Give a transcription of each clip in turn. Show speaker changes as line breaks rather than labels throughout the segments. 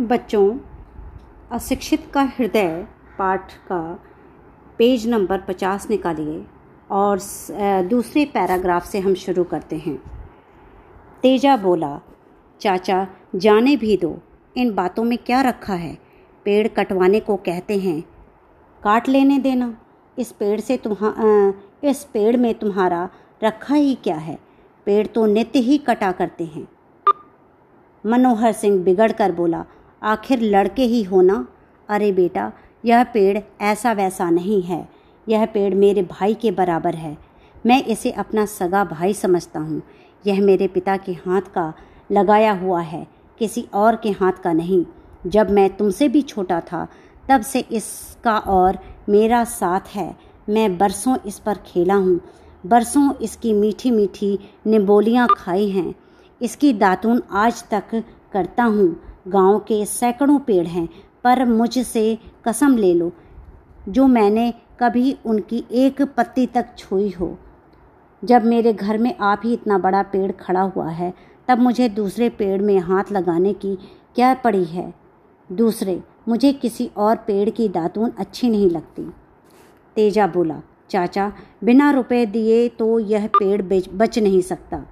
बच्चों, अशिक्षित का हृदय पाठ का पेज नंबर पचास निकालिए और दूसरे पैराग्राफ से हम शुरू करते हैं। तेजा बोला, चाचा, जाने भी दो। इन बातों में क्या रखा है? पेड़ कटवाने को कहते हैं। काट लेने देना। इस पेड़ से तुम्हा इस पेड़ में तुम्हारा रखा ही क्या है? पेड़ तो नित्य ही कटा करते हैं। मनोहर सिंह बिगड़ कर बोला आखिर लड़के ही हो ना? अरे बेटा, यह पेड़ ऐसा वैसा नहीं है। यह पेड़ मेरे भाई के बराबर है। मैं इसे अपना सगा भाई समझता हूँ। यह मेरे पिता के हाथ का लगाया हुआ है, किसी और के हाथ का नहीं। जब मैं तुमसे भी छोटा था, तब से इसका और मेरा साथ है। मैं बरसों इस पर खेला हूँ। बरसों इसकी मीठी मीठी निबोलियाँ खाई हैं। इसकी दातून आज तक करता हूँ। गाँव के सैकड़ों पेड़ हैं, पर मुझसे कसम ले लो, जो मैंने कभी उनकी एक पत्ती तक छुई हो। जब मेरे घर में आप ही इतना बड़ा पेड़ खड़ा हुआ है, तब मुझे दूसरे पेड़ में हाथ लगाने की क्या पड़ी है? दूसरे, मुझे किसी और पेड़ की दातून अच्छी नहीं लगती। तेजा बोला, चाचा, बिना रुपए दिए तो यह पेड़ बच नहीं सकता।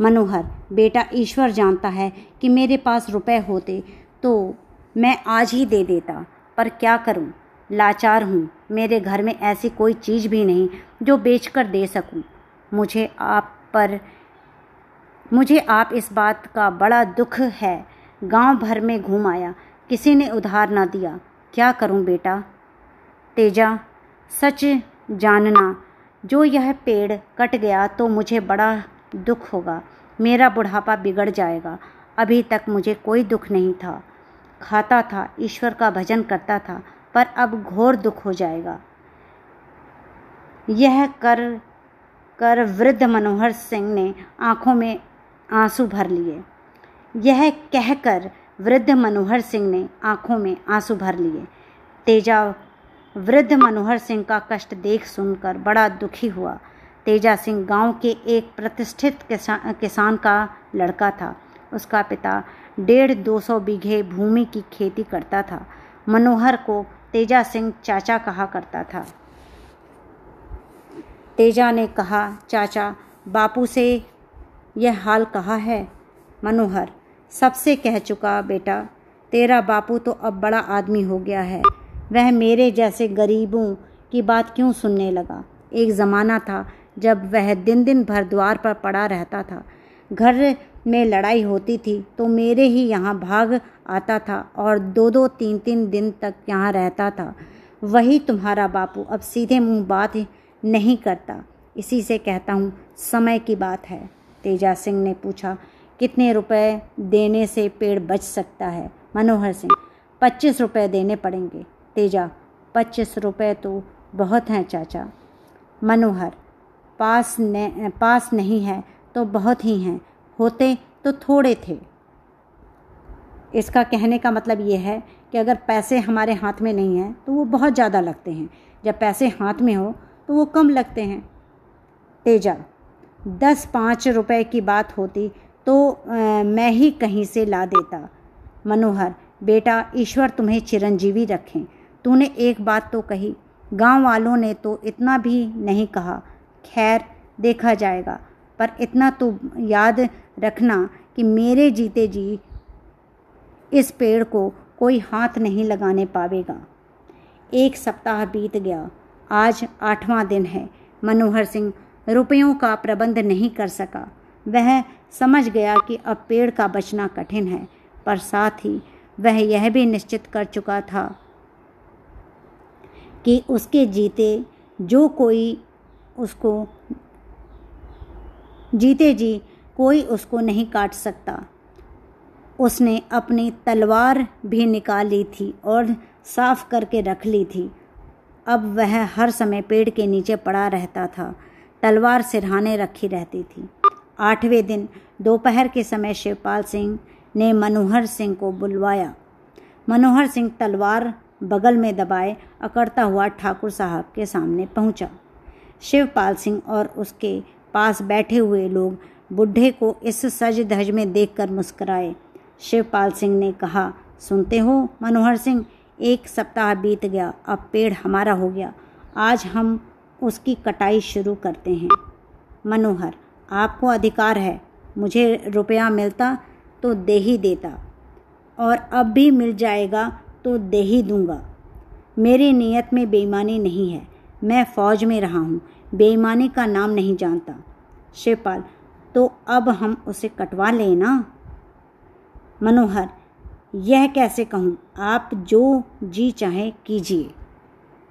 मनोहर, बेटा ईश्वर जानता है कि मेरे पास रुपए होते तो मैं आज ही दे देता। पर क्या करूँ? लाचार हूँ। मेरे घर में ऐसी कोई चीज़ भी नहीं जो बेचकर दे सकूँ। मुझे आप पर, मुझे आप इस बात का बड़ा दुख है। गाँव भर में घूम आया। किसी ने उधार ना दिया। क्या करूँ बेटा? तेजा, सच जानना, जो यह पेड़ कट गया तो मुझे बड़ा दुख होगा। मेरा बुढ़ापा बिगड़ जाएगा। अभी तक मुझे कोई दुख नहीं था। खाता था, ईश्वर का भजन करता था, पर अब घोर दुख हो जाएगा। यह कर कर वृद्ध मनोहर सिंह ने आँखों में आँसू भर लिए। यह कहकर वृद्ध मनोहर सिंह ने आँखों में आँसू भर लिए। तेजा, वृद्ध मनोहर सिंह का कष्ट देख सुनकर बड़ा दुखी हुआ। तेजा सिंह गाँव के एक प्रतिष्ठित किसान का लड़का था। उसका पिता डेढ़ दो सौ बीघे भूमि की खेती करता था। मनोहर को तेजा सिंह चाचा कहा करता था। तेजा ने कहा, चाचा, बापू से यह हाल कहा है? मनोहर, सबसे कह चुका बेटा, तेरा बापू तो अब बड़ा आदमी हो गया है। वह मेरे जैसे गरीबों की बात क्यों सुनने लगा? एक ज़माना था जब वह दिन दिन भर द्वार पर पड़ा रहता था। घर में लड़ाई होती थी तो मेरे ही यहाँ भाग आता था और दो दो तीन तीन दिन तक यहाँ रहता था। वही तुम्हारा बापू अब सीधे मुँह बात नहीं करता। इसी से कहता हूँ, समय की बात है। तेजा सिंह ने पूछा, कितने रुपए देने से पेड़ बच सकता है? मनोहर सिंह, पच्चीस रुपये देने पड़ेंगे। तेजा, पच्चीस रुपये तो बहुत हैं चाचा। मनोहर पास ने पास नहीं है तो बहुत ही हैं। होते तो थोड़े थे। इसका कहने का मतलब ये है कि अगर पैसे हमारे हाथ में नहीं हैं तो वो बहुत ज़्यादा लगते हैं। जब पैसे हाथ में हो तो वो कम लगते हैं। तेजा दस पाँच रुपए की बात होती तो आ, मैं ही कहीं से ला देता। मनोहर बेटा ईश्वर तुम्हें चिरंजीवी रखें। तूने एक बात तो कही गाँव वालों ने तो इतना भी नहीं कहा। खैर, देखा जाएगा। पर इतना तो याद रखना कि मेरे जीते जी इस पेड़ को कोई हाथ नहीं लगाने पावेगा। एक सप्ताह बीत गया। आज आठवां दिन है। मनोहर सिंह रुपयों का प्रबंध नहीं कर सका। वह समझ गया कि अब पेड़ का बचना कठिन है। पर साथ ही वह यह भी निश्चित कर चुका था कि उसके जीते जो कोई उसको जीते जी कोई उसको नहीं काट सकता। उसने अपनी तलवार भी निकाल ली थी और साफ़ करके रख ली थी। अब वह हर समय पेड़ के नीचे पड़ा रहता था, तलवार सिरहाने रखी रहती थी। आठवें दिन दोपहर के समय शिवपाल सिंह ने मनोहर सिंह को बुलवाया। मनोहर सिंह तलवार बगल में दबाए, अकड़ता हुआ ठाकुर साहब के सामने पहुँचा। शिवपाल सिंह और उसके पास बैठे हुए लोग बुढ़े को इस सज धज में देखकर मुस्कराए। शिवपाल सिंह ने कहा, सुनते हो मनोहर सिंह? एक सप्ताह बीत गया, अब पेड़ हमारा हो गया। आज हम उसकी कटाई शुरू करते हैं। मनोहर, आपको अधिकार है। मुझे रुपया मिलता तो दे ही देता। और अब भी मिल जाएगा तो दे ही दूँगा। मेरी नीयत में बेईमानी नहीं है। मैं फ़ौज में रहा हूँ। बेईमानी का नाम नहीं जानता। शिवपाल तो अब हम उसे कटवा लें ना? मनोहर, यह कैसे कहूँ? आप जो जी चाहे कीजिए।